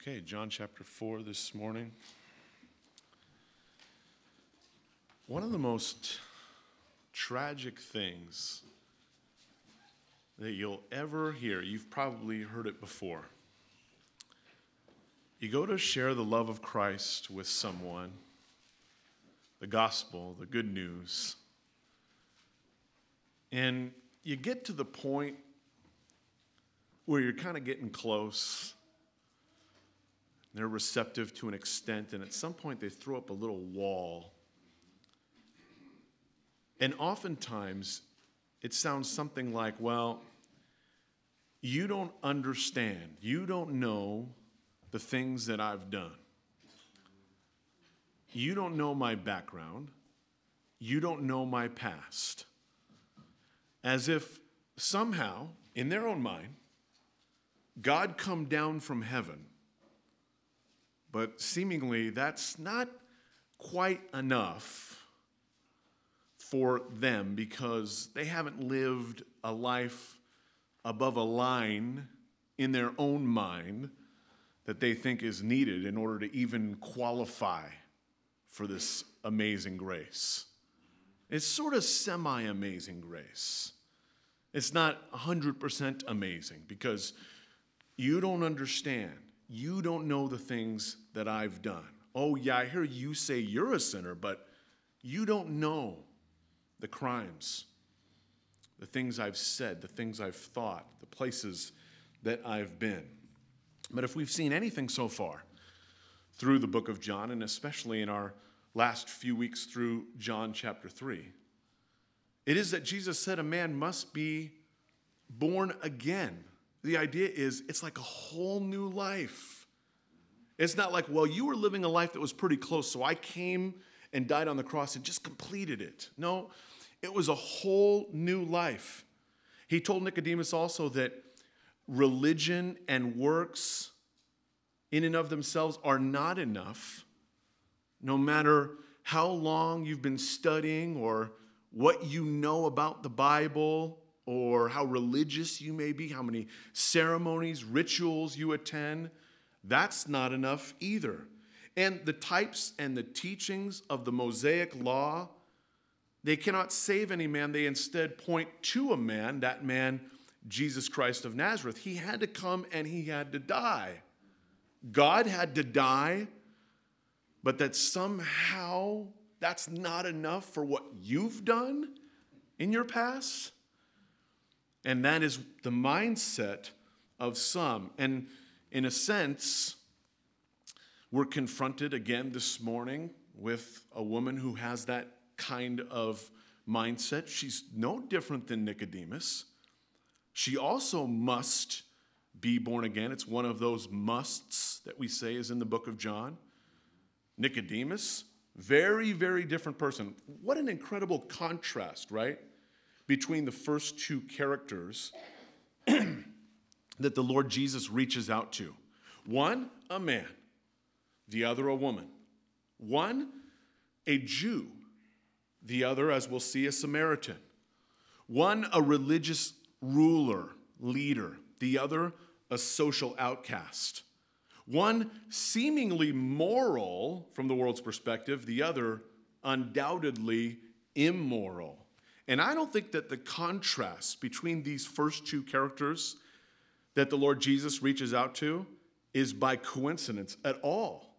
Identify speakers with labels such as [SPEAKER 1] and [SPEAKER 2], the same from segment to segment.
[SPEAKER 1] Okay, John chapter 4 this morning. One of the most tragic things that you'll ever hear, you've probably heard it before. You go to share the love of Christ with someone, the gospel, the good news, and you get to the point where you're kind of getting close they're receptive to an extent, and at some point they throw up a little wall. And oftentimes it sounds something like, well, you don't understand. You don't know the things that I've done. You don't know my background. You don't know my past. As if somehow, in their own mind, God come down from heaven but seemingly, that's not quite enough for them because they haven't lived a life above a line in their own mind that they think is needed in order to even qualify for this amazing grace. It's sort of semi amazing grace. It's not 100% amazing because you don't understand you don't know the things that I've done. Oh, yeah, I hear you say you're a sinner, but you don't know the crimes, the things I've said, the things I've thought, the places that I've been. But if we've seen anything so far through the book of John, and especially in our last few weeks through John chapter 3, it is that Jesus said a man must be born again. The idea is it's like a whole new life. It's not like, well, you were living a life that was pretty close, so I came and died on the cross and just completed it. No, it was a whole new life. He told Nicodemus also that religion and works in and of themselves are not enough, no matter how long you've been studying or what you know about the Bible or how religious you may be, how many ceremonies, rituals you attend. That's not enough either. And the types and the teachings of the Mosaic law, they cannot save any man. They instead point to a man, that man, Jesus Christ of Nazareth. He had to come and he had to die. God had to die, but that somehow that's not enough for what you've done in your past. And that is the mindset of some. And in a sense, we're confronted again this morning with a woman who has that kind of mindset. She's no different than Nicodemus. She also must be born again. It's one of those musts that we say is in the book of John. Nicodemus, very, very different person. What an incredible contrast, right? Between the first two characters that the Lord Jesus reaches out to one, a man, the other, a woman. One, a Jew, the other, as we'll see, a Samaritan. One, a religious ruler, leader, the other, a social outcast. One, seemingly moral from the world's perspective, the other, undoubtedly immoral. And I don't think that the contrast between these first two characters that the Lord Jesus reaches out to is by coincidence at all.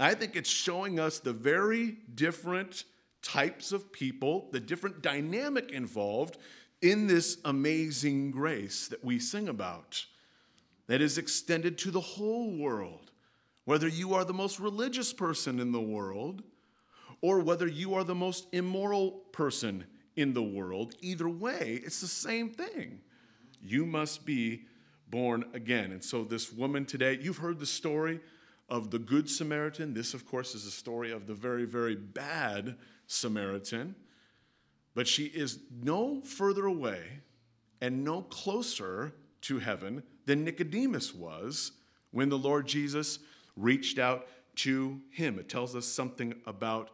[SPEAKER 1] I think it's showing us the very different types of people, the different dynamic involved in this amazing grace that we sing about, that is extended to the whole world. Whether you are the most religious person in the world, or whether you are the most immoral person in the world. Either way, it's the same thing. You must be born again. And so, this woman today, you've heard the story of the Good Samaritan. This, of course, is a story of the very, very bad Samaritan. But she is no further away and no closer to heaven than Nicodemus was when the Lord Jesus reached out to him. It tells us something about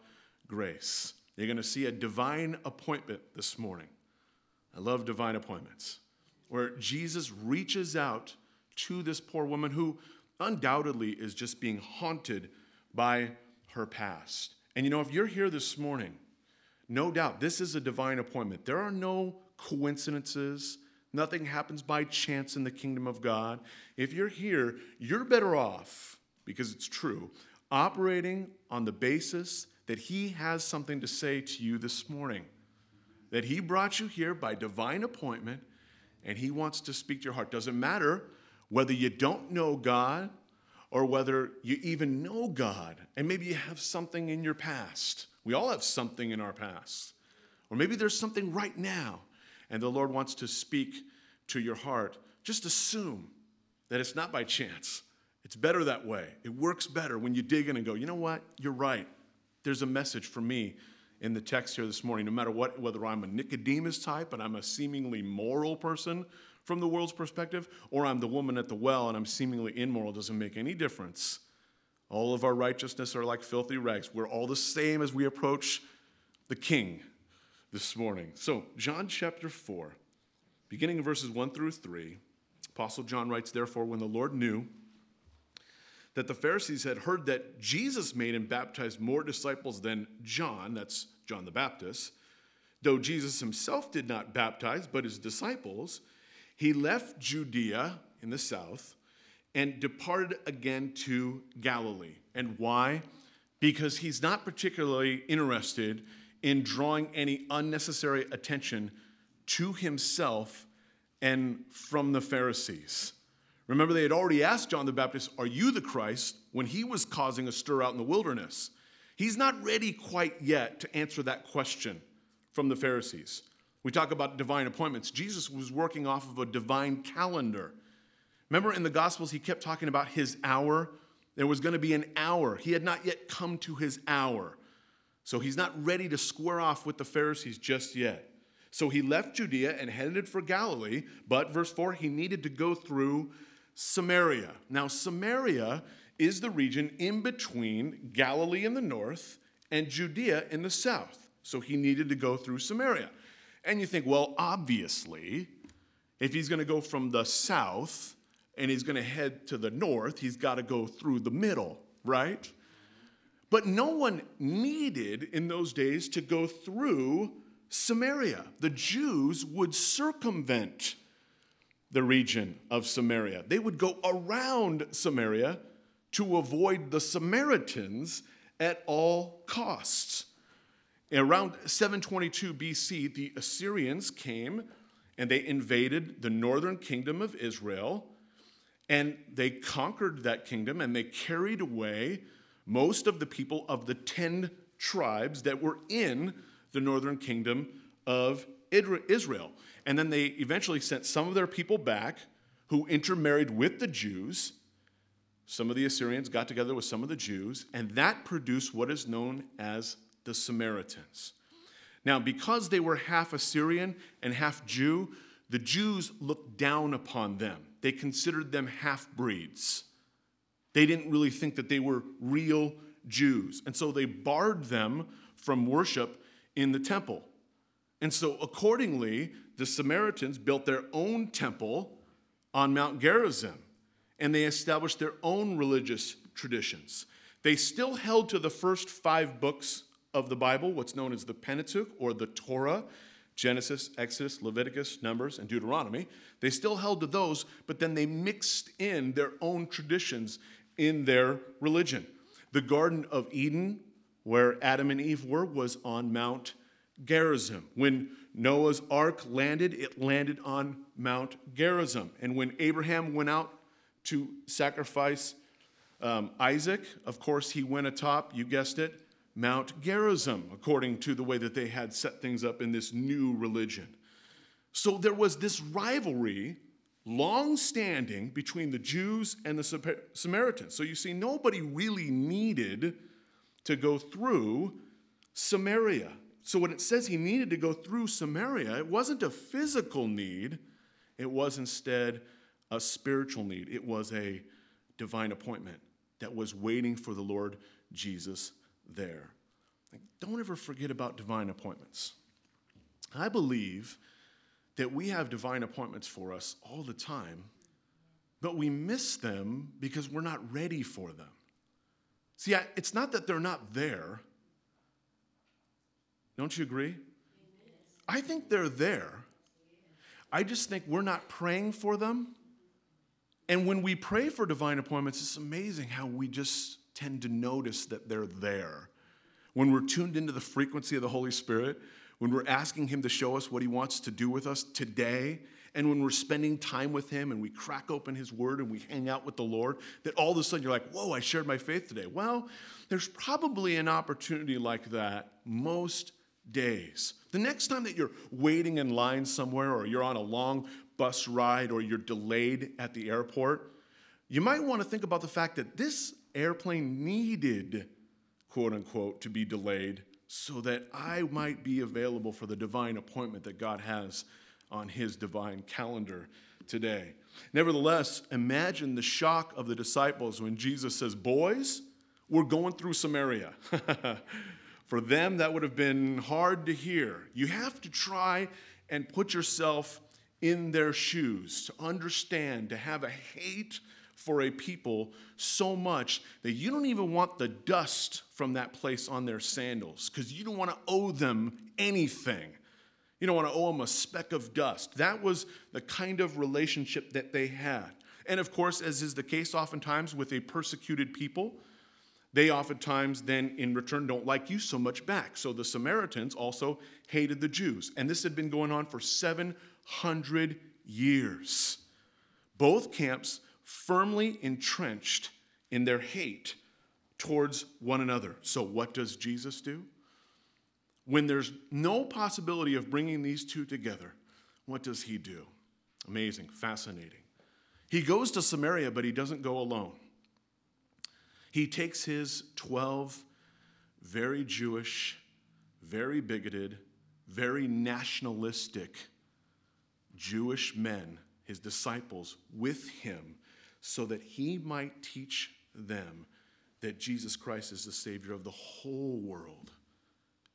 [SPEAKER 1] grace. You're going to see a divine appointment this morning. I love divine appointments, where Jesus reaches out to this poor woman who undoubtedly is just being haunted by her past. And you know, if you're here this morning, no doubt this is a divine appointment. There are no coincidences. Nothing happens by chance in the kingdom of God. If you're here, you're better off, because it's true, operating on the basis that He has something to say to you this morning. That He brought you here by divine appointment and He wants to speak to your heart. Doesn't matter whether you don't know God or whether you even know God and maybe you have something in your past. We all have something in our past. Or maybe there's something right now and the Lord wants to speak to your heart. Just assume that it's not by chance. It's better that way. It works better when you dig in and go, you know what? You're right. There's a message for me in the text here this morning, no matter what, whether I'm a Nicodemus type and I'm a seemingly moral person from the world's perspective, or I'm the woman at the well and I'm seemingly immoral, doesn't make any difference. All of our righteousness are like filthy rags. We're all the same as we approach the King this morning. So, John chapter 4, beginning in verses 1 through 3, Apostle John writes, Therefore, when the Lord knew that the Pharisees had heard that Jesus made and baptized more disciples than John, that's John the Baptist, though Jesus himself did not baptize, but his disciples, he left Judea in the south and departed again to Galilee. And why? Because he's not particularly interested in drawing any unnecessary attention to himself and from the Pharisees. Remember, they had already asked John the Baptist, Are you the Christ? when he was causing a stir out in the wilderness. He's not ready quite yet to answer that question from the Pharisees. We talk about divine appointments. Jesus was working off of a divine calendar. Remember in the Gospels, he kept talking about his hour. There was going to be an hour. He had not yet come to his hour. So he's not ready to square off with the Pharisees just yet. So he left Judea and headed for Galilee, but verse 4, he needed to go through Samaria. Now, Samaria is the region in between Galilee in the north and Judea in the south. So he needed to go through Samaria. And you think, well, obviously, if he's going to go from the south and he's going to head to the north, he's got to go through the middle, right? But no one needed in those days to go through Samaria. The Jews would circumvent the region of Samaria. They would go around Samaria to avoid the Samaritans at all costs. Around 722 BC, the Assyrians came and they invaded the northern kingdom of Israel and they conquered that kingdom and they carried away most of the people of the 10 tribes that were in the northern kingdom of Israel. And then they eventually sent some of their people back who intermarried with the Jews. Some of the Assyrians got together with some of the Jews, and that produced what is known as the Samaritans. Now, because they were half Assyrian and half Jew, the Jews looked down upon them. They considered them half breeds. They didn't really think that they were real Jews. And so they barred them from worship in the temple. And so, accordingly, the Samaritans built their own temple on Mount Gerizim, and they established their own religious traditions. They still held to the first five books of the Bible, what's known as the Pentateuch or the Torah Genesis, Exodus, Leviticus, Numbers, and Deuteronomy. They still held to those, but then they mixed in their own traditions in their religion. The Garden of Eden, where Adam and Eve were, was on Mount Gerizim. When Noah's ark landed, it landed on Mount Gerizim. And when Abraham went out to sacrifice um, Isaac, of course, he went atop, you guessed it, Mount Gerizim, according to the way that they had set things up in this new religion. So there was this rivalry, long standing, between the Jews and the Samaritans. So you see, nobody really needed to go through Samaria. So when it says he needed to go through Samaria, it wasn't a physical need, it was instead a spiritual need. It was a divine appointment that was waiting for the Lord Jesus there. Don't ever forget about divine appointments. I believe that we have divine appointments for us all the time, but we miss them because we're not ready for them. See, I, it's not that they're not there. Don't you agree? I think they're there. I just think we're not praying for them. And when we pray for divine appointments, it's amazing how we just tend to notice that they're there. When we're tuned into the frequency of the Holy Spirit, when we're asking Him to show us what He wants to do with us today, and when we're spending time with Him and we crack open His Word and we hang out with the Lord, that all of a sudden you're like, whoa, I shared my faith today. Well, there's probably an opportunity like that most days. The next time that you're waiting in line somewhere or you're on a long bus ride or you're delayed at the airport, you might want to think about the fact that this airplane needed, quote unquote, to be delayed so that I might be available for the divine appointment that God has on his divine calendar today. Nevertheless, imagine the shock of the disciples when Jesus says, Boys, we're going through Samaria. For them, that would have been hard to hear. You have to try and put yourself in their shoes to understand, to have a hate for a people so much that you don't even want the dust from that place on their sandals because you don't want to owe them anything. You don't want to owe them a speck of dust. That was the kind of relationship that they had. And of course, as is the case oftentimes with a persecuted people, they oftentimes then in return don't like you so much back. So the Samaritans also hated the Jews. And this had been going on for 700 years. Both camps firmly entrenched in their hate towards one another. So what does Jesus do? When there's no possibility of bringing these two together, what does he do? Amazing, fascinating. He goes to Samaria, but he doesn't go alone. He takes his 12 very Jewish, very bigoted, very nationalistic Jewish men, his disciples, with him so that he might teach them that Jesus Christ is the Savior of the whole world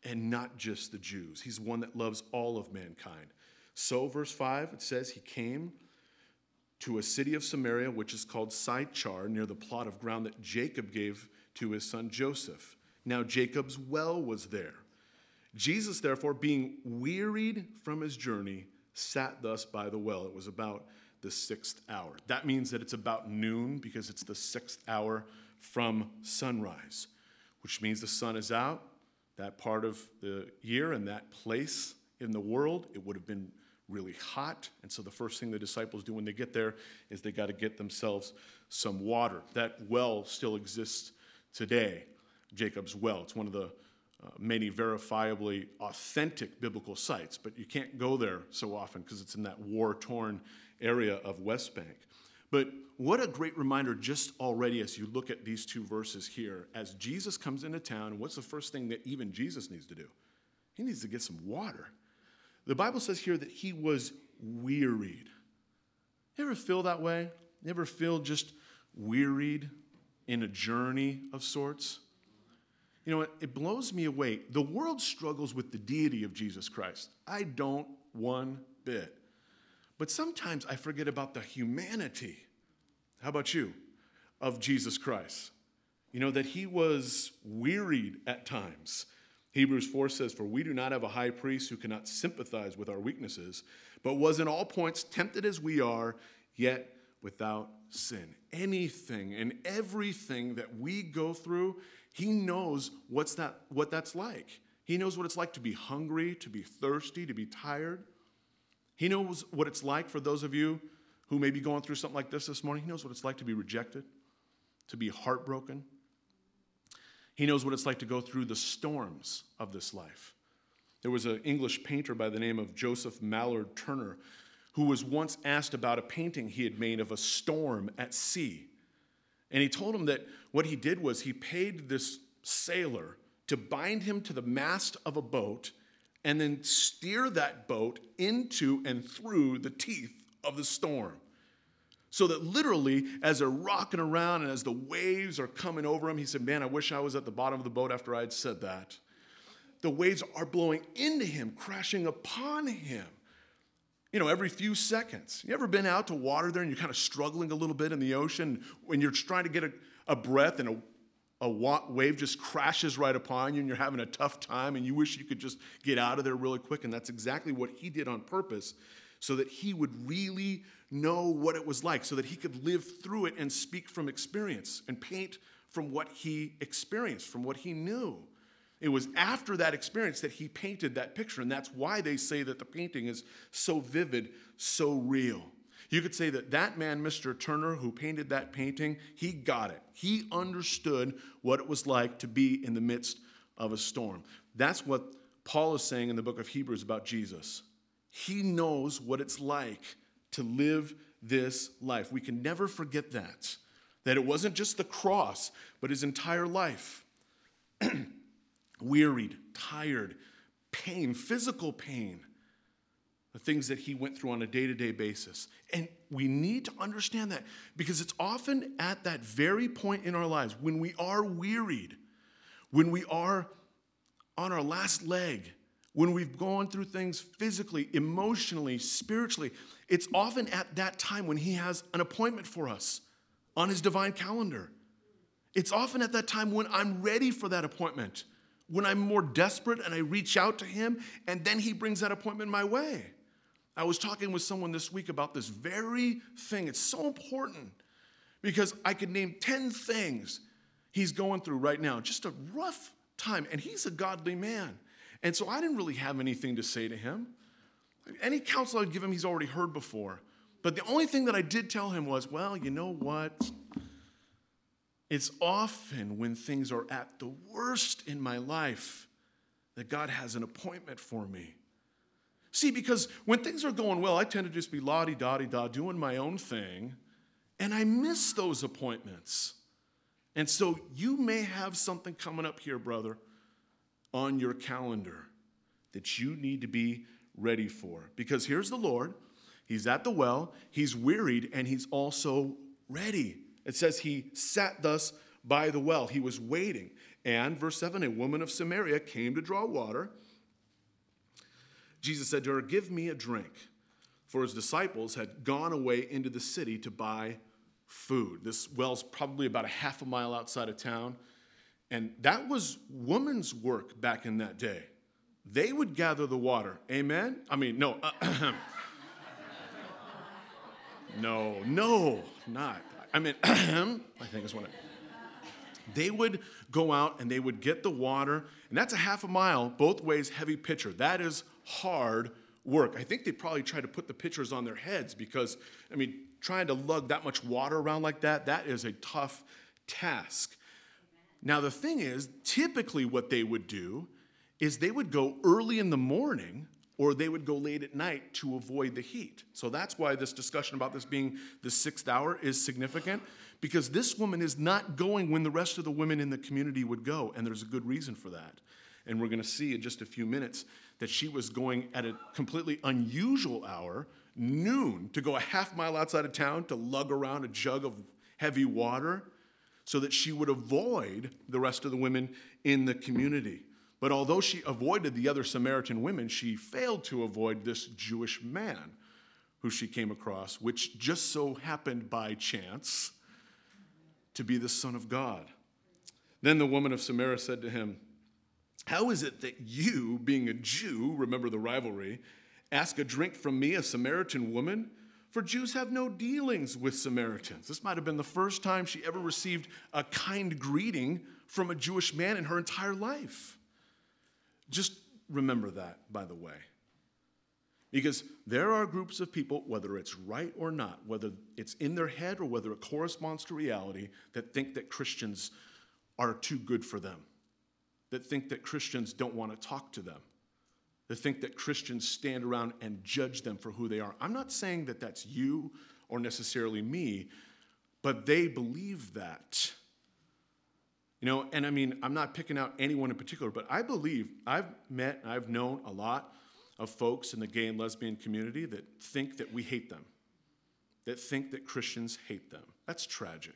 [SPEAKER 1] and not just the Jews. He's one that loves all of mankind. So, verse 5, it says, He came to a city of Samaria, which is called Sychar, near the plot of ground that Jacob gave to his son Joseph. Now Jacob's well was there. Jesus, therefore, being wearied from his journey, sat thus by the well. It was about the sixth hour. That means that it's about noon because it's the sixth hour from sunrise, which means the sun is out. That part of the year and that place in the world, it would have been really hot. And so the first thing the disciples do when they get there is they got to get themselves some water. That well still exists today, Jacob's well. It's one of the uh, many verifiably authentic biblical sites, but you can't go there so often because it's in that war torn area of West Bank. But what a great reminder, just already as you look at these two verses here. As Jesus comes into town, what's the first thing that even Jesus needs to do? He needs to get some water. The Bible says here that he was wearied. You ever feel that way? You ever feel just wearied in a journey of sorts? You know, it blows me away. The world struggles with the deity of Jesus Christ. I don't one bit. But sometimes I forget about the humanity. How about you? Of Jesus Christ. You know, that he was wearied at times. Hebrews 4 says, For we do not have a high priest who cannot sympathize with our weaknesses, but was in all points tempted as we are, yet without sin. Anything and everything that we go through, he knows what's that, what that's like. He knows what it's like to be hungry, to be thirsty, to be tired. He knows what it's like for those of you who may be going through something like this this morning. He knows what it's like to be rejected, to be heartbroken, he knows what it's like to go through the storms of this life. There was an English painter by the name of Joseph Mallord Turner who was once asked about a painting he had made of a storm at sea. And he told him that what he did was he paid this sailor to bind him to the mast of a boat and then steer that boat into and through the teeth of the storm. So that literally, as they're rocking around and as the waves are coming over him, he said, Man, I wish I was at the bottom of the boat after I had said that. The waves are blowing into him, crashing upon him. you know, every few seconds. You ever been out to water there and you're kind of struggling a little bit in the ocean when you're trying to get a, a breath and a a wave just crashes right upon you and you're having a tough time and you wish you could just get out of there really quick. And that's exactly what he did on purpose so that he would really know what it was like, so that he could live through it and speak from experience and paint from what he experienced, from what he knew. It was after that experience that he painted that picture. And that's why they say that the painting is so vivid, so real. You could say that that man, Mr. Turner, who painted that painting, he got it. He understood what it was like to be in the midst of a storm. That's what Paul is saying in the book of Hebrews about Jesus. He knows what it's like to live this life. We can never forget that. That it wasn't just the cross, but his entire life. Wearied, tired, pain, physical pain the things that he went through on a day to day basis. And we need to understand that because it's often at that very point in our lives when we are wearied, when we are on our last leg, when we've gone through things physically, emotionally, spiritually, it's often at that time when he has an appointment for us on his divine calendar. It's often at that time when I'm ready for that appointment, when I'm more desperate and I reach out to him, and then he brings that appointment my way. I was talking with someone this week about this very thing. It's so important because I could name 10 things he's going through right now, just a rough time. And he's a godly man. And so I didn't really have anything to say to him. Any counsel I'd give him, he's already heard before. But the only thing that I did tell him was, well, you know what? It's often when things are at the worst in my life that God has an appointment for me. See, because when things are going well, I tend to just be la di da di da, doing my own thing, and I miss those appointments. And so you may have something coming up here, brother, on your calendar that you need to be ready for. Because here's the Lord, He's at the well, He's wearied, and He's also ready. It says He sat thus by the well, He was waiting. And, verse 7, a woman of Samaria came to draw water. Jesus said to her, Give me a drink. For his disciples had gone away into the city to buy food. This well's probably about a half a mile outside of town. And that was woman's work back in that day. They would gather the water. Amen? I mean, no. Uh, no, no, not. I mean, I think is what it they would go out and they would get the water, and that's a half a mile, both ways, heavy pitcher. That is hard work. I think they probably tried to put the pitchers on their heads because, I mean, trying to lug that much water around like that, that is a tough task. Now, the thing is, typically what they would do is they would go early in the morning or they would go late at night to avoid the heat. So that's why this discussion about this being the sixth hour is significant because this woman is not going when the rest of the women in the community would go, and there's a good reason for that. And we're going to see in just a few minutes that she was going at a completely unusual hour, noon, to go a half mile outside of town to lug around a jug of heavy water so that she would avoid the rest of the women in the community. But although she avoided the other Samaritan women, she failed to avoid this Jewish man who she came across, which just so happened by chance to be the Son of God. Then the woman of Samaria said to him, How is it that you, being a Jew, remember the rivalry, ask a drink from me, a Samaritan woman? For Jews have no dealings with Samaritans. This might have been the first time she ever received a kind greeting from a Jewish man in her entire life. Just remember that, by the way. Because there are groups of people, whether it's right or not, whether it's in their head or whether it corresponds to reality, that think that Christians are too good for them, that think that Christians don't want to talk to them, that think that Christians stand around and judge them for who they are. I'm not saying that that's you or necessarily me, but they believe that. You know, and I mean, I'm not picking out anyone in particular, but I believe I've met, I've known a lot of folks in the gay and lesbian community that think that we hate them, that think that Christians hate them. That's tragic.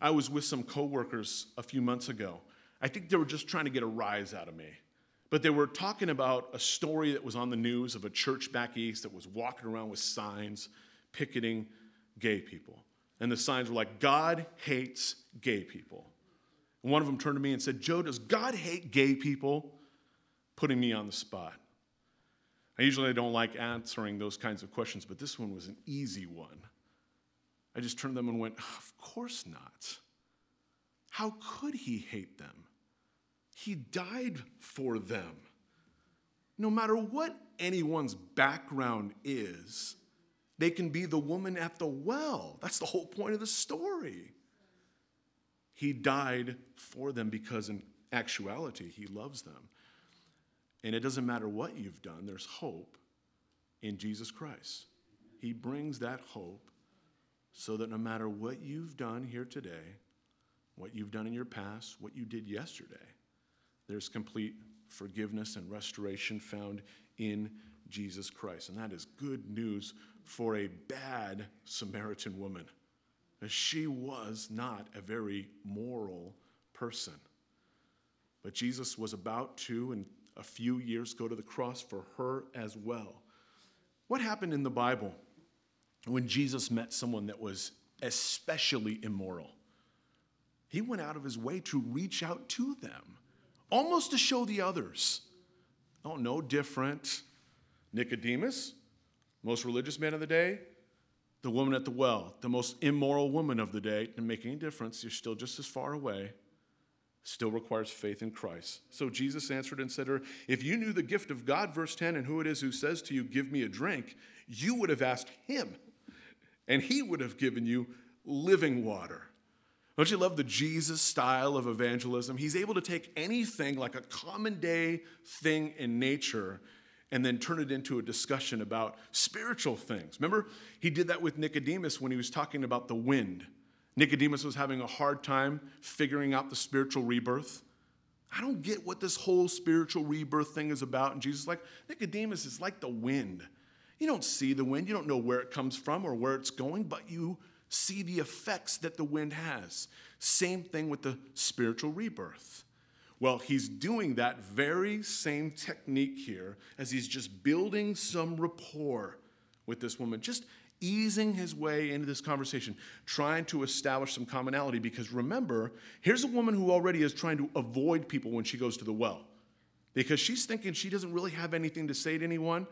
[SPEAKER 1] I was with some coworkers a few months ago. I think they were just trying to get a rise out of me. But they were talking about a story that was on the news of a church back east that was walking around with signs picketing gay people. And the signs were like, God hates gay people. And one of them turned to me and said, Joe, does God hate gay people? Putting me on the spot. I usually don't like answering those kinds of questions, but this one was an easy one. I just turned to them and went, Of course not. How could he hate them? He died for them. No matter what anyone's background is, they can be the woman at the well. That's the whole point of the story. He died for them because, in actuality, He loves them. And it doesn't matter what you've done, there's hope in Jesus Christ. He brings that hope so that no matter what you've done here today, what you've done in your past, what you did yesterday, there's complete forgiveness and restoration found in Jesus Christ. And that is good news for a bad Samaritan woman. She was not a very moral person. But Jesus was about to, in a few years, go to the cross for her as well. What happened in the Bible when Jesus met someone that was especially immoral? He went out of his way to reach out to them, almost to show the others. Oh, no different. Nicodemus, most religious man of the day, the woman at the well, the most immoral woman of the day, didn't make any difference. You're still just as far away. Still requires faith in Christ. So Jesus answered and said to her, If you knew the gift of God, verse 10, and who it is who says to you, Give me a drink, you would have asked him, and he would have given you living water. Don't you love the Jesus style of evangelism? He's able to take anything like a common day thing in nature and then turn it into a discussion about spiritual things. Remember, he did that with Nicodemus when he was talking about the wind. Nicodemus was having a hard time figuring out the spiritual rebirth. I don't get what this whole spiritual rebirth thing is about. And Jesus is like, Nicodemus is like the wind. You don't see the wind, you don't know where it comes from or where it's going, but you see the effects that the wind has. Same thing with the spiritual rebirth. Well, he's doing that very same technique here as he's just building some rapport with this woman, just easing his way into this conversation, trying to establish some commonality. Because remember, here's a woman who already is trying to avoid people when she goes to the well because she's thinking she doesn't really have anything to say to anyone,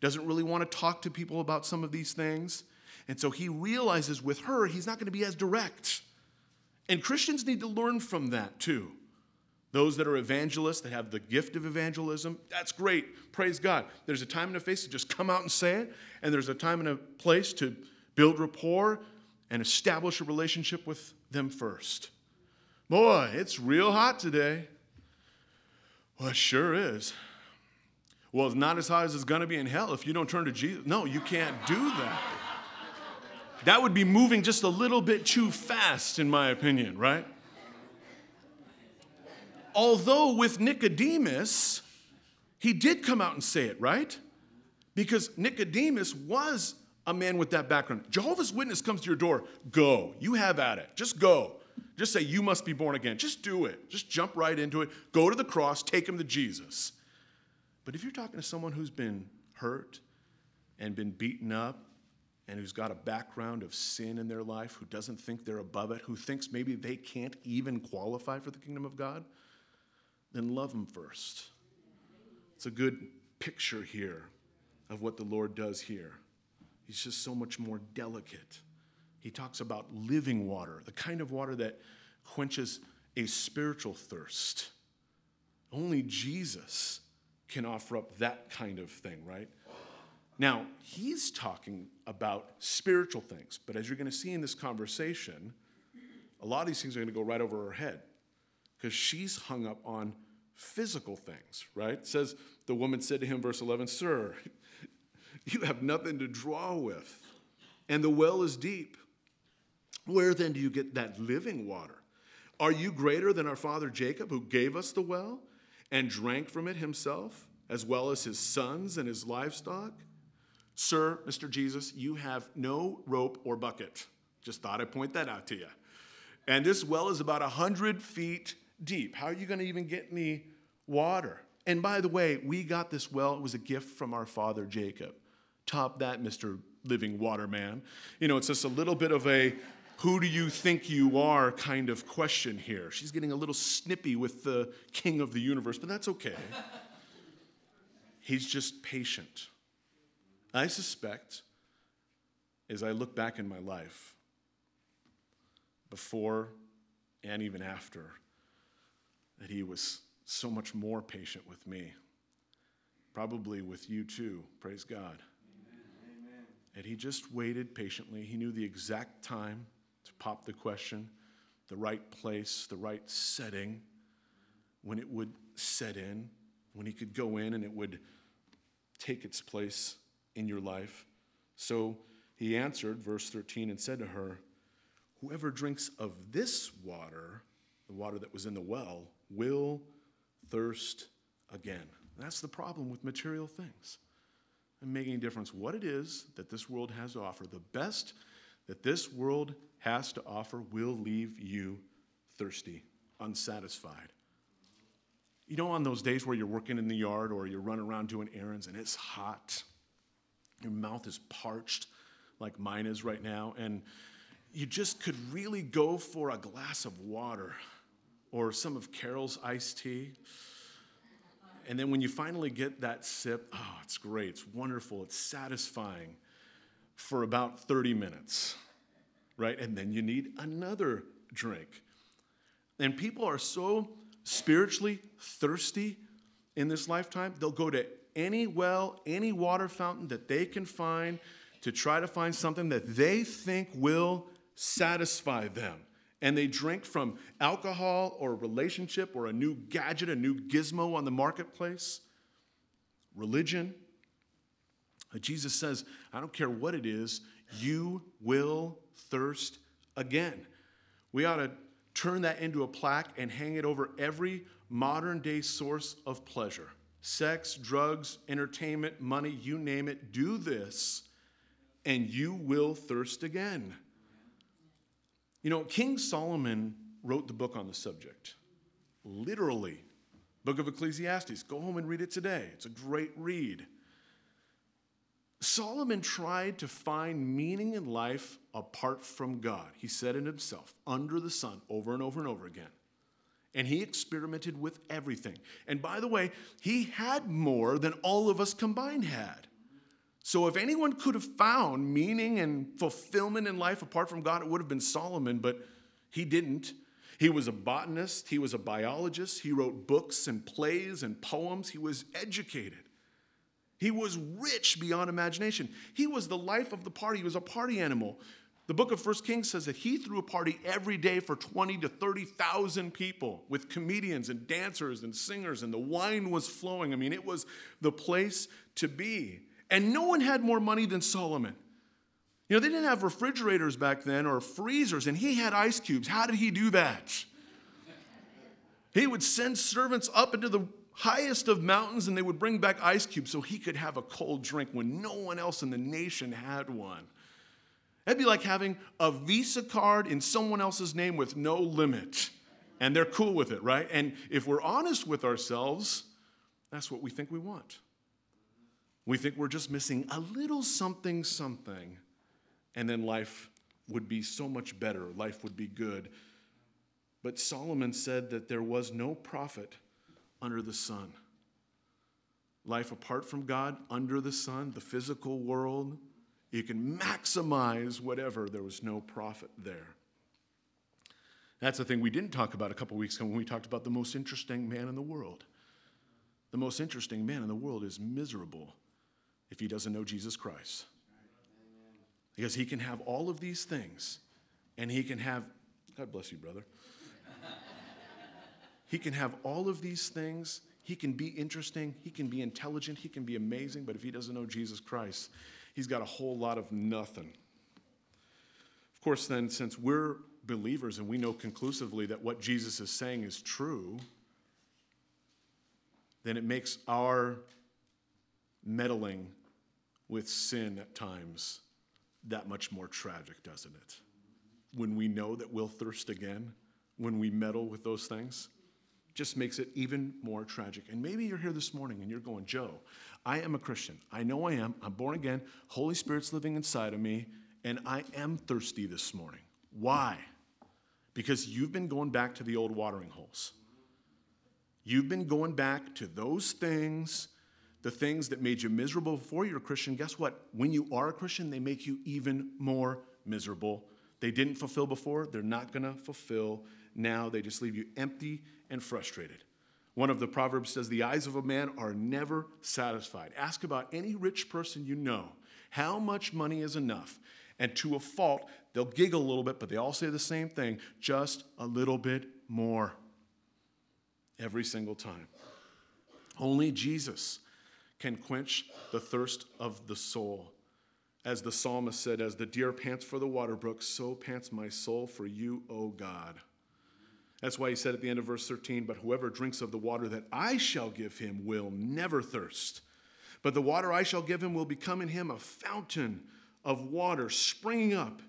[SPEAKER 1] doesn't really want to talk to people about some of these things. And so he realizes with her, he's not going to be as direct. And Christians need to learn from that too. Those that are evangelists, that have the gift of evangelism, that's great. Praise God. There's a time and a place to just come out and say it, and there's a time and a place to build rapport and establish a relationship with them first. Boy, it's real hot today. Well, it sure is. Well, it's not as hot as it's going to be in hell if you don't turn to Jesus. No, you can't do that. That would be moving just a little bit too fast, in my opinion, right? Although with Nicodemus, he did come out and say it, right? Because Nicodemus was a man with that background. Jehovah's Witness comes to your door, go. You have at it. Just go. Just say, You must be born again. Just do it. Just jump right into it. Go to the cross, take him to Jesus. But if you're talking to someone who's been hurt and been beaten up and who's got a background of sin in their life, who doesn't think they're above it, who thinks maybe they can't even qualify for the kingdom of God, then love them first. It's a good picture here of what the Lord does here. He's just so much more delicate. He talks about living water, the kind of water that quenches a spiritual thirst. Only Jesus can offer up that kind of thing, right? Now, he's talking about spiritual things, but as you're going to see in this conversation, a lot of these things are going to go right over her head because she's hung up on physical things, right? It says, the woman said to him, verse 11, Sir, you have nothing to draw with, and the well is deep. Where then do you get that living water? Are you greater than our father Jacob, who gave us the well and drank from it himself, as well as his sons and his livestock? Sir, Mr. Jesus, you have no rope or bucket. Just thought I'd point that out to you. And this well is about 100 feet deep. How are you going to even get any water? And by the way, we got this well. It was a gift from our father Jacob. Top that, Mr. Living Water Man. You know, it's just a little bit of a who do you think you are kind of question here. She's getting a little snippy with the king of the universe, but that's okay. He's just patient. I suspect, as I look back in my life, before and even after, that he was so much more patient with me. Probably with you too, praise God. Amen. And he just waited patiently. He knew the exact time to pop the question, the right place, the right setting, when it would set in, when he could go in and it would take its place in your life. So he answered, verse 13, and said to her, Whoever drinks of this water, the water that was in the well, will thirst again. That's the problem with material things. And making a difference what it is that this world has to offer. The best that this world has to offer will leave you thirsty, unsatisfied. You know, on those days where you're working in the yard or you're running around doing errands and it's hot, your mouth is parched like mine is right now, and you just could really go for a glass of water or some of Carol's iced tea. And then when you finally get that sip, oh, it's great, it's wonderful, it's satisfying for about 30 minutes, right? And then you need another drink. And people are so spiritually thirsty in this lifetime, they'll go to any well, any water fountain that they can find to try to find something that they think will satisfy them. And they drink from alcohol or a relationship or a new gadget, a new gizmo on the marketplace, religion. Jesus says, I don't care what it is, you will thirst again. We ought to turn that into a plaque and hang it over every modern day source of pleasure sex, drugs, entertainment, money, you name it. Do this, and you will thirst again. You know, King Solomon wrote the book on the subject. Literally. Book of Ecclesiastes. Go home and read it today. It's a great read. Solomon tried to find meaning in life apart from God. He said it himself, under the sun, over and over and over again. And he experimented with everything. And by the way, he had more than all of us combined had. So, if anyone could have found meaning and fulfillment in life apart from God, it would have been Solomon, but he didn't. He was a botanist, he was a biologist, he wrote books and plays and poems, he was educated. He was rich beyond imagination. He was the life of the party, he was a party animal. The book of First Kings says that he threw a party every day for 20 to 30,000 people with comedians and dancers and singers, and the wine was flowing. I mean, it was the place to be. And no one had more money than Solomon. You know, they didn't have refrigerators back then or freezers, and he had ice cubes. How did he do that? He would send servants up into the highest of mountains and they would bring back ice cubes so he could have a cold drink when no one else in the nation had one. That'd be like having a Visa card in someone else's name with no limit. And they're cool with it, right? And if we're honest with ourselves, that's what we think we want. We think we're just missing a little something, something, and then life would be so much better, life would be good. But Solomon said that there was no profit under the sun. Life apart from God, under the sun, the physical world, you can maximize whatever, there was no profit there. That's the thing we didn't talk about a couple weeks ago when we talked about the most interesting man in the world. The most interesting man in the world is miserable if he doesn't know Jesus Christ. Because he can have all of these things, and he can have, God bless you, brother. he can have all of these things. He can be interesting. He can be intelligent. He can be amazing. But if he doesn't know Jesus Christ, he's got a whole lot of nothing. Of course, then, since we're believers and we know conclusively that what Jesus is saying is true, then it makes our meddling with sin at times that much more tragic, doesn't it? When we know that we'll thirst again, when we meddle with those things, just makes it even more tragic. And maybe you're here this morning and you're going, Joe, I am a Christian. I know I am. I'm born again. Holy Spirit's living inside of me, and I am thirsty this morning. Why? Because you've been going back to the old watering holes. You've been going back to those things, the things that made you miserable before you're a Christian. Guess what? When you are a Christian, they make you even more miserable. They didn't fulfill before, they're not going to fulfill now. They just leave you empty and frustrated. One of the Proverbs says, The eyes of a man are never satisfied. Ask about any rich person you know how much money is enough. And to a fault, they'll giggle a little bit, but they all say the same thing just a little bit more every single time. Only Jesus can quench the thirst of the soul. As the psalmist said, As the deer pants for the water brook, so pants my soul for you, O God. That's why he said at the end of verse 13, But whoever drinks of the water that I shall give him will never thirst. But the water I shall give him will become in him a fountain of water springing up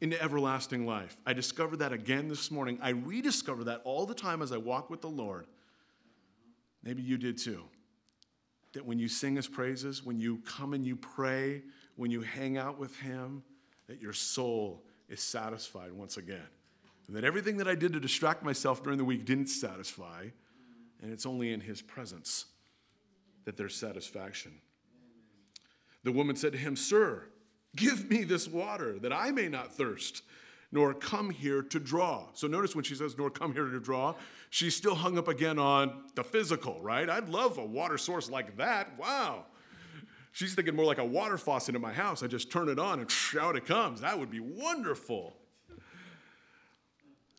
[SPEAKER 1] into everlasting life. I discovered that again this morning. I rediscover that all the time as I walk with the Lord. Maybe you did too. That when you sing his praises, when you come and you pray, when you hang out with him, that your soul is satisfied once again. And that everything that I did to distract myself during the week didn't satisfy, and it's only in his presence that there's satisfaction. The woman said to him, Sir, give me this water that I may not thirst, nor come here to draw. So notice when she says, nor come here to draw, she's still hung up again on the physical, right? I'd love a water source like that. Wow. She's thinking more like a water faucet in my house. I just turn it on and out it comes. That would be wonderful.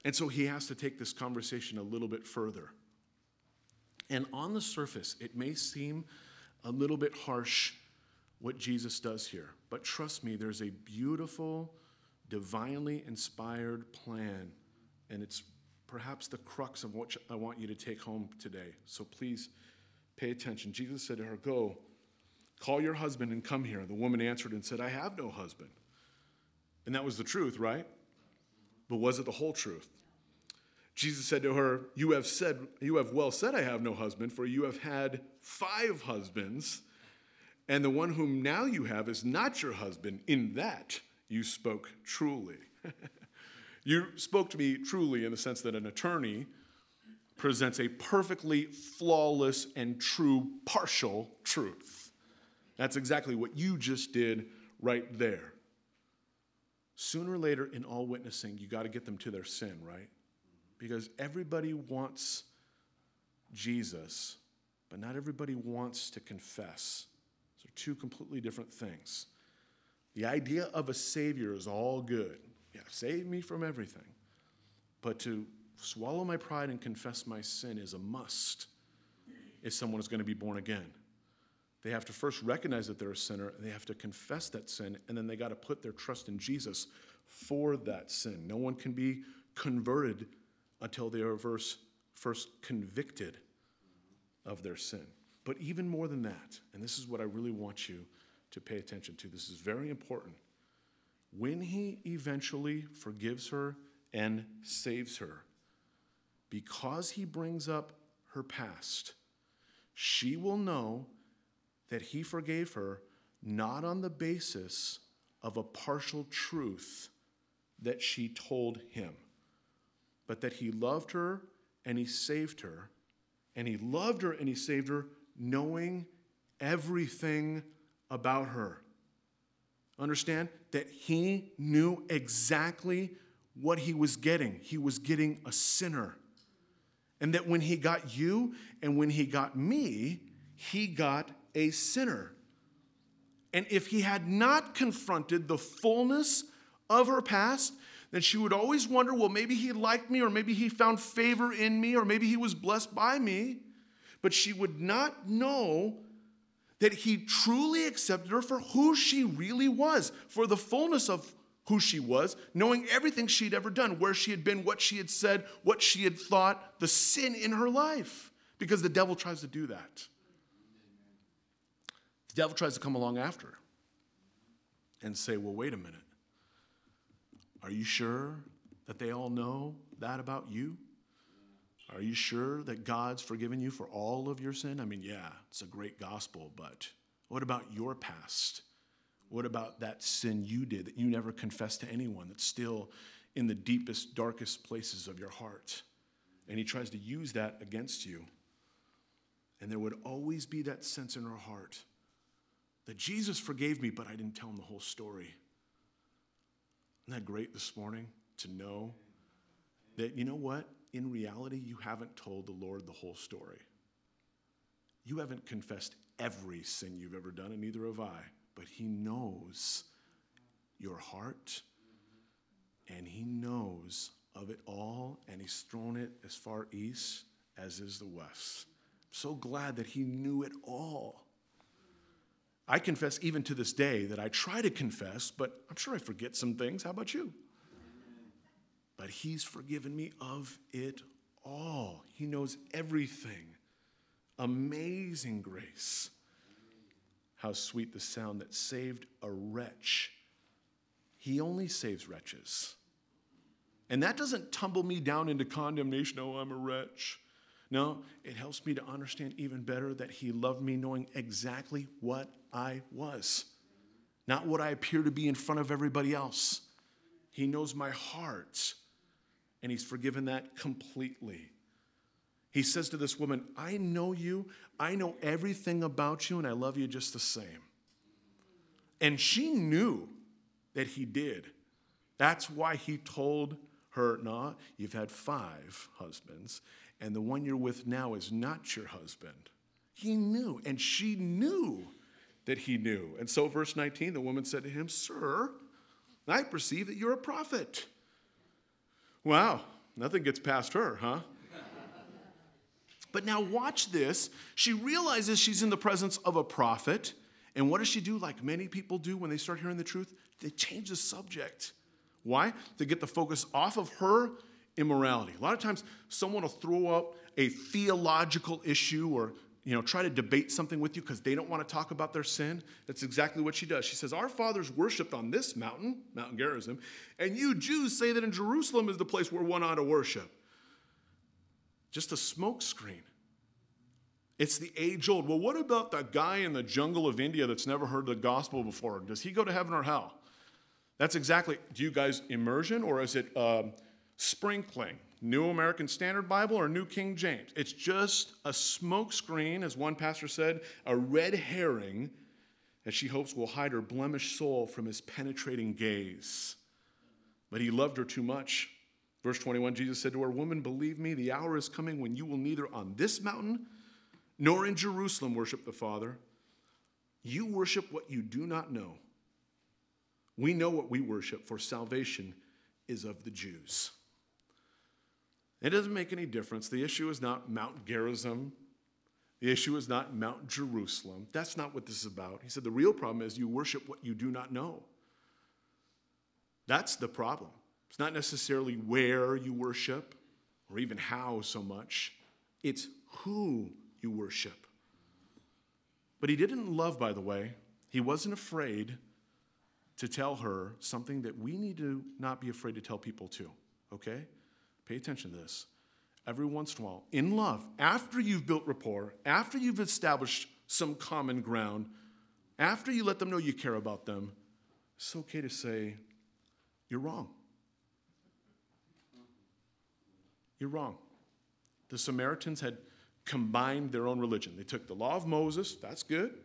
[SPEAKER 1] And so he has to take this conversation a little bit further. And on the surface, it may seem a little bit harsh what Jesus does here. But trust me, there's a beautiful, divinely inspired plan. And it's perhaps the crux of what I want you to take home today. So please pay attention. Jesus said to her, Go, call your husband and come here. The woman answered and said, I have no husband. And that was the truth, right? But was it the whole truth? Jesus said to her, You have said, you have well said, I have no husband, for you have had five husbands, and the one whom now you have is not your husband. In that you spoke truly. you spoke to me truly in the sense that an attorney presents a perfectly flawless and true partial truth. That's exactly what you just did right there. Sooner or later, in all witnessing, you got to get them to their sin, right? Because everybody wants Jesus, but not everybody wants to confess. Those are two completely different things. The idea of a Savior is all good. Yeah, save me from everything. But to swallow my pride and confess my sin is a must if someone is going to be born again. They have to first recognize that they're a sinner, and they have to confess that sin, and then they got to put their trust in Jesus for that sin. No one can be converted until they are first convicted of their sin. But even more than that, and this is what I really want you to pay attention to, this is very important. When he eventually forgives her and saves her, because he brings up her past, she will know that he forgave her not on the basis of a partial truth that she told him, but that he loved her and he saved her. And he loved her and he saved her knowing everything about her. Understand that he knew exactly what he was getting. He was getting a sinner. And that when he got you and when he got me, he got a sinner. And if he had not confronted the fullness of her past, then she would always wonder well, maybe he liked me, or maybe he found favor in me, or maybe he was blessed by me. But she would not know that he truly accepted her for who she really was, for the fullness of who she was, knowing everything she'd ever done, where she had been, what she had said, what she had thought, the sin in her life. Because the devil tries to do that. The devil tries to come along after and say, well, wait a minute. Are you sure that they all know that about you? Are you sure that God's forgiven you for all of your sin? I mean, yeah, it's a great gospel, but what about your past? What about that sin you did that you never confessed to anyone that's still in the deepest, darkest places of your heart? And he tries to use that against you. And there would always be that sense in our heart that Jesus forgave me, but I didn't tell him the whole story. Isn't that great this morning to know that, you know what? In reality, you haven't told the Lord the whole story. You haven't confessed every sin you've ever done, and neither have I. But He knows your heart, and He knows of it all, and He's thrown it as far east as is the west. So glad that He knew it all. I confess even to this day that I try to confess, but I'm sure I forget some things. How about you? But He's forgiven me of it all. He knows everything. Amazing grace. How sweet the sound that saved a wretch. He only saves wretches. And that doesn't tumble me down into condemnation. Oh, I'm a wretch. No, it helps me to understand even better that He loved me knowing exactly what I was, not what I appear to be in front of everybody else. He knows my heart, and He's forgiven that completely. He says to this woman, I know you, I know everything about you, and I love you just the same. And she knew that he did. That's why he told her, Nah, you've had five husbands, and the one you're with now is not your husband. He knew, and she knew that he knew. And so, verse 19, the woman said to him, Sir, I perceive that you're a prophet. Wow, nothing gets past her, huh? but now, watch this. She realizes she's in the presence of a prophet. And what does she do, like many people do when they start hearing the truth? They change the subject. Why? To get the focus off of her immorality. A lot of times, someone will throw up a theological issue or you know, try to debate something with you because they don't want to talk about their sin. That's exactly what she does. She says, Our fathers worshiped on this mountain, Mount Gerizim, and you Jews say that in Jerusalem is the place where one ought to worship. Just a smokescreen. It's the age old. Well, what about that guy in the jungle of India that's never heard the gospel before? Does he go to heaven or hell? That's exactly. Do you guys immersion or is it uh, sprinkling? New American Standard Bible or New King James. It's just a smokescreen, as one pastor said, a red herring that she hopes will hide her blemished soul from his penetrating gaze. But he loved her too much. Verse 21 Jesus said to her, Woman, believe me, the hour is coming when you will neither on this mountain nor in Jerusalem worship the Father. You worship what you do not know. We know what we worship, for salvation is of the Jews. It doesn't make any difference. The issue is not Mount Gerizim. The issue is not Mount Jerusalem. That's not what this is about. He said the real problem is you worship what you do not know. That's the problem. It's not necessarily where you worship or even how so much, it's who you worship. But he didn't love, by the way, he wasn't afraid to tell her something that we need to not be afraid to tell people too, okay? Pay attention to this. Every once in a while, in love, after you've built rapport, after you've established some common ground, after you let them know you care about them, it's okay to say, You're wrong. You're wrong. The Samaritans had combined their own religion. They took the law of Moses, that's good.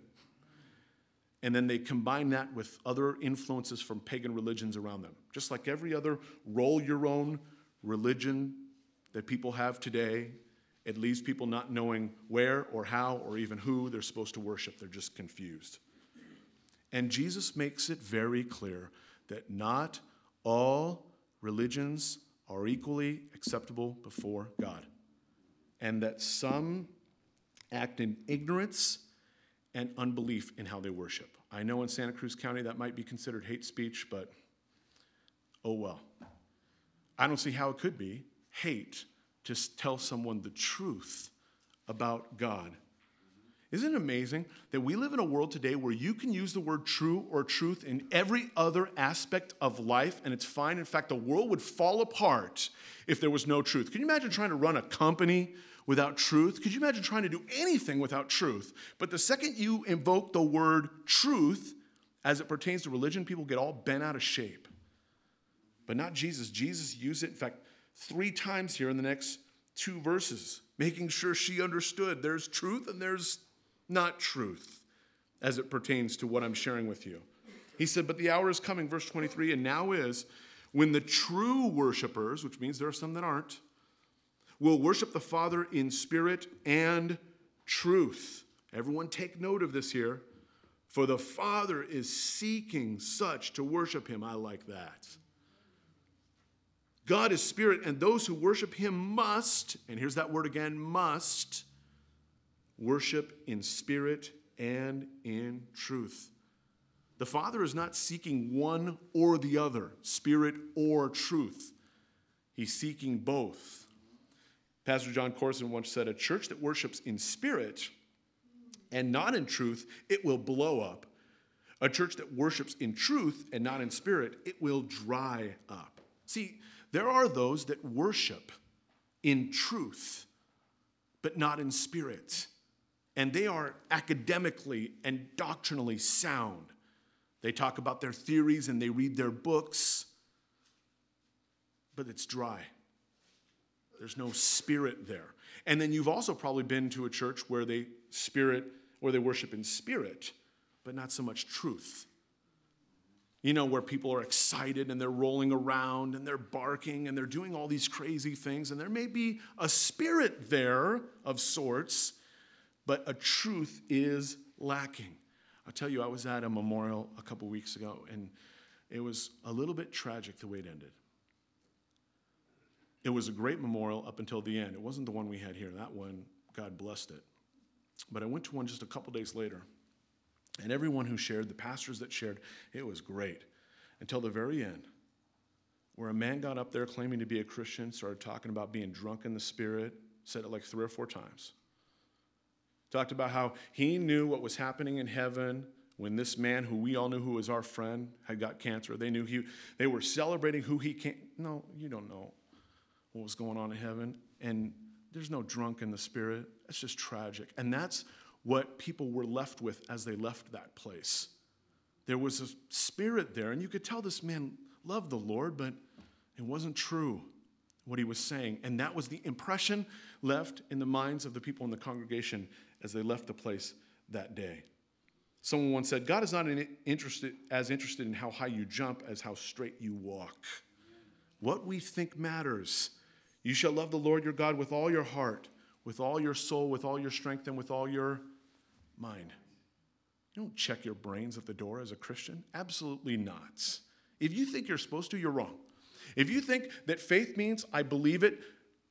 [SPEAKER 1] And then they combined that with other influences from pagan religions around them. Just like every other roll your own religion that people have today, it leaves people not knowing where or how or even who they're supposed to worship. They're just confused. And Jesus makes it very clear that not all religions are equally acceptable before God, and that some act in ignorance and unbelief in how they worship. I know in Santa Cruz County that might be considered hate speech, but oh well. I don't see how it could be hate to tell someone the truth about God. Isn't it amazing that we live in a world today where you can use the word true or truth in every other aspect of life and it's fine? In fact, the world would fall apart if there was no truth. Can you imagine trying to run a company without truth? Could you imagine trying to do anything without truth? But the second you invoke the word truth as it pertains to religion, people get all bent out of shape. But not Jesus. Jesus used it, in fact, three times here in the next two verses, making sure she understood there's truth and there's not truth as it pertains to what I'm sharing with you. He said, But the hour is coming, verse 23, and now is when the true worshipers, which means there are some that aren't, will worship the Father in spirit and truth. Everyone take note of this here. For the Father is seeking such to worship him. I like that. God is spirit, and those who worship him must, and here's that word again, must worship in spirit and in truth. The Father is not seeking one or the other, spirit or truth. He's seeking both. Pastor Jon Courson once said, A church that worships in spirit and not in truth, it will blow up. A church that worships in truth and not in spirit, it will dry up. See, there are those that worship in truth, but not in spirit and they are academically and doctrinally sound. They talk about their theories and they read their books, but it's dry. There's no spirit there. And then you've also probably been to a church where they spirit where they worship in spirit, but not so much truth. You know, where people are excited and they're rolling around and they're barking and they're doing all these crazy things, and there may be a spirit there of sorts, but a truth is lacking. I'll tell you, I was at a memorial a couple weeks ago, and it was a little bit tragic the way it ended. It was a great memorial up until the end. It wasn't the one we had here. That one, God blessed it. But I went to one just a couple days later, and everyone who shared, the pastors that shared, it was great until the very end, where a man got up there claiming to be a Christian, started talking about being drunk in the spirit, said it like three or four times. Talked about how he knew what was happening in heaven when this man, who we all knew who was our friend, had got cancer. They knew he, they were celebrating who he came. No, you don't know what was going on in heaven. And there's no drunk in the spirit. It's just tragic. And that's what people were left with as they left that place. There was a spirit there, and you could tell this man loved the Lord, but it wasn't true what he was saying. And that was the impression left in the minds of the people in the congregation as they left the place that day. Someone once said, God is not interested, as interested in how high you jump as how straight you walk. What we think matters. You shall love the Lord your God with all your heart, with all your soul, with all your strength, and with all your mind. You don't check your brains at the door as a Christian. Absolutely not. If you think you're supposed to, you're wrong. If you think that faith means I believe it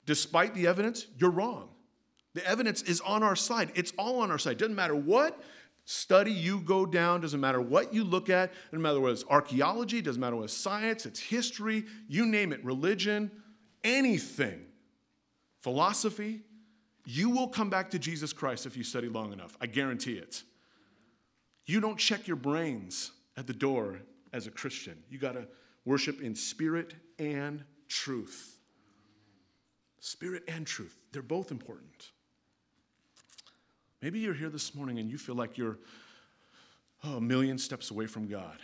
[SPEAKER 1] despite the evidence, you're wrong. The evidence is on our side. It's all on our side. Doesn't matter what study you go down, doesn't matter what you look at, doesn't matter whether it's archaeology, doesn't matter whether it's science, it's history, you name it, religion, anything, philosophy, you will come back to Jesus Christ if you study long enough. I guarantee it. You don't check your brains at the door as a Christian. You got to worship in spirit and truth. Spirit and truth, they're both important. Maybe you're here this morning and you feel like you're oh, a million steps away from God.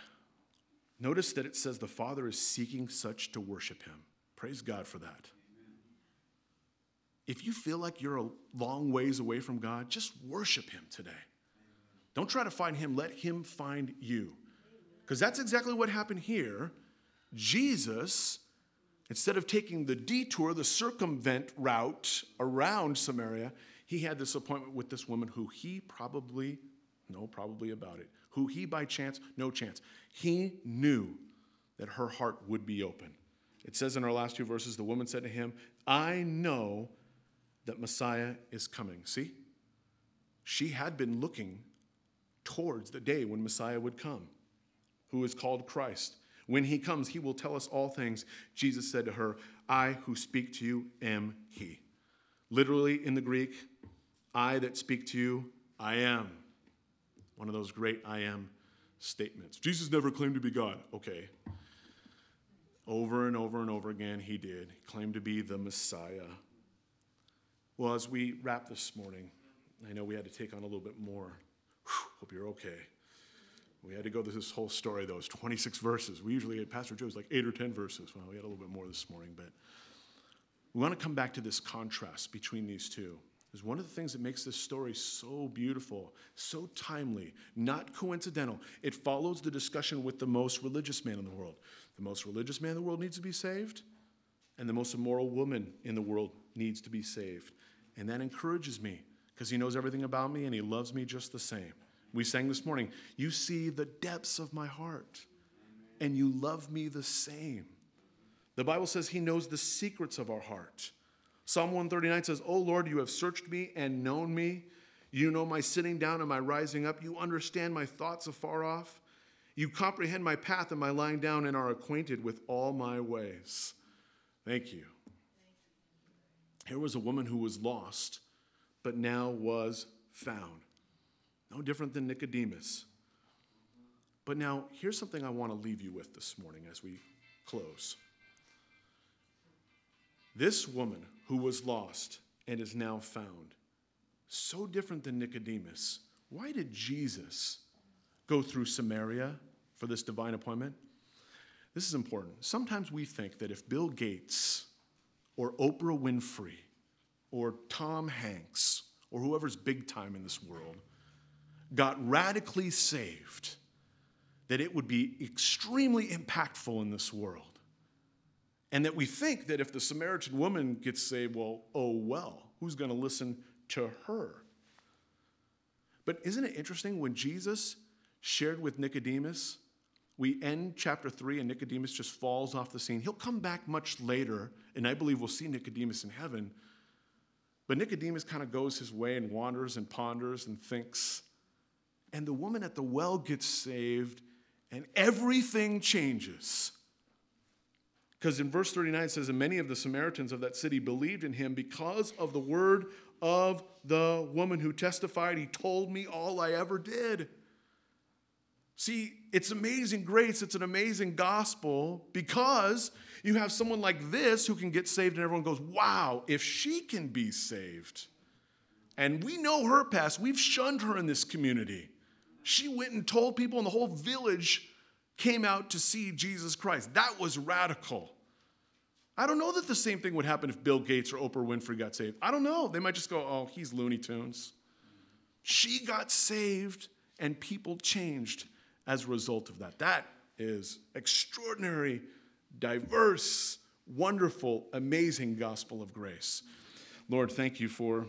[SPEAKER 1] Notice that it says the Father is seeking such to worship him. Praise God for that. If you feel like you're a long ways away from God, just worship him today. Don't try to find him, let him find you. Because that's exactly what happened here. Jesus, instead of taking the detour, the circumvent route around Samaria, he had this appointment with this woman who he probably, no, probably about it, who he by chance, no chance, he knew that her heart would be open. It says in our last two verses, the woman said to him, I know that Messiah is coming. See? She had been looking towards the day when Messiah would come, who is called Christ. When he comes, he will tell us all things. Jesus said to her, I who speak to you am he. Literally in the Greek, I that speak to you, I am. One of those great I am statements. Jesus never claimed to be God. Okay. Over and over and over again, he did. He claimed to be the Messiah. Well, as we wrap this morning, I know we had to take on a little bit more. Whew, hope you're okay. We had to go through this whole story, those 26 verses. We usually get Pastor Joe's like eight or 10 verses. Well, we had a little bit more this morning, but we want to come back to this contrast between these two. Is one of the things that makes this story so beautiful, so timely, not coincidental. It follows the discussion with the most religious man in the world. The most religious man in the world needs to be saved, and the most immoral woman in the world needs to be saved. And that encourages me because he knows everything about me and he loves me just the same. We sang this morning, You see the depths of my heart, and you love me the same. The Bible says he knows the secrets of our heart. Psalm 139 says, Oh Lord, you have searched me and known me. You know my sitting down and my rising up. You understand my thoughts afar off. You comprehend my path and my lying down and are acquainted with all my ways. Thank you. Here was a woman who was lost, but now was found. No different than Nicodemus. But now, here's something I want to leave you with this morning as we close. This woman who was lost and is now found, so different than Nicodemus. Why did Jesus go through Samaria for this divine appointment? This is important. Sometimes we think that if Bill Gates or Oprah Winfrey or Tom Hanks or whoever's big time in this world got radically saved, that it would be extremely impactful in this world. And that we think that if the Samaritan woman gets saved, well, oh well, who's going to listen to her? But isn't it interesting when Jesus shared with Nicodemus? We end chapter 3 and Nicodemus just falls off the scene. He'll come back much later, and I believe we'll see Nicodemus in heaven. But Nicodemus kind of goes his way and wanders and ponders and thinks. And the woman at the well gets saved, and everything changes. Because in verse 39 it says, And many of the Samaritans of that city believed in him because of the word of the woman who testified, He told me all I ever did. See, it's amazing grace, it's an amazing gospel because you have someone like this who can get saved, and everyone goes, Wow, if she can be saved. And we know her past, we've shunned her in this community. She went and told people, and the whole village came out to see Jesus Christ. That was radical. I don't know that the same thing would happen if Bill Gates or Oprah Winfrey got saved. I don't know. They might just go, oh, he's Looney Tunes. She got saved and people changed as a result of that. That is extraordinary, diverse, wonderful, amazing gospel of grace. Lord, thank you for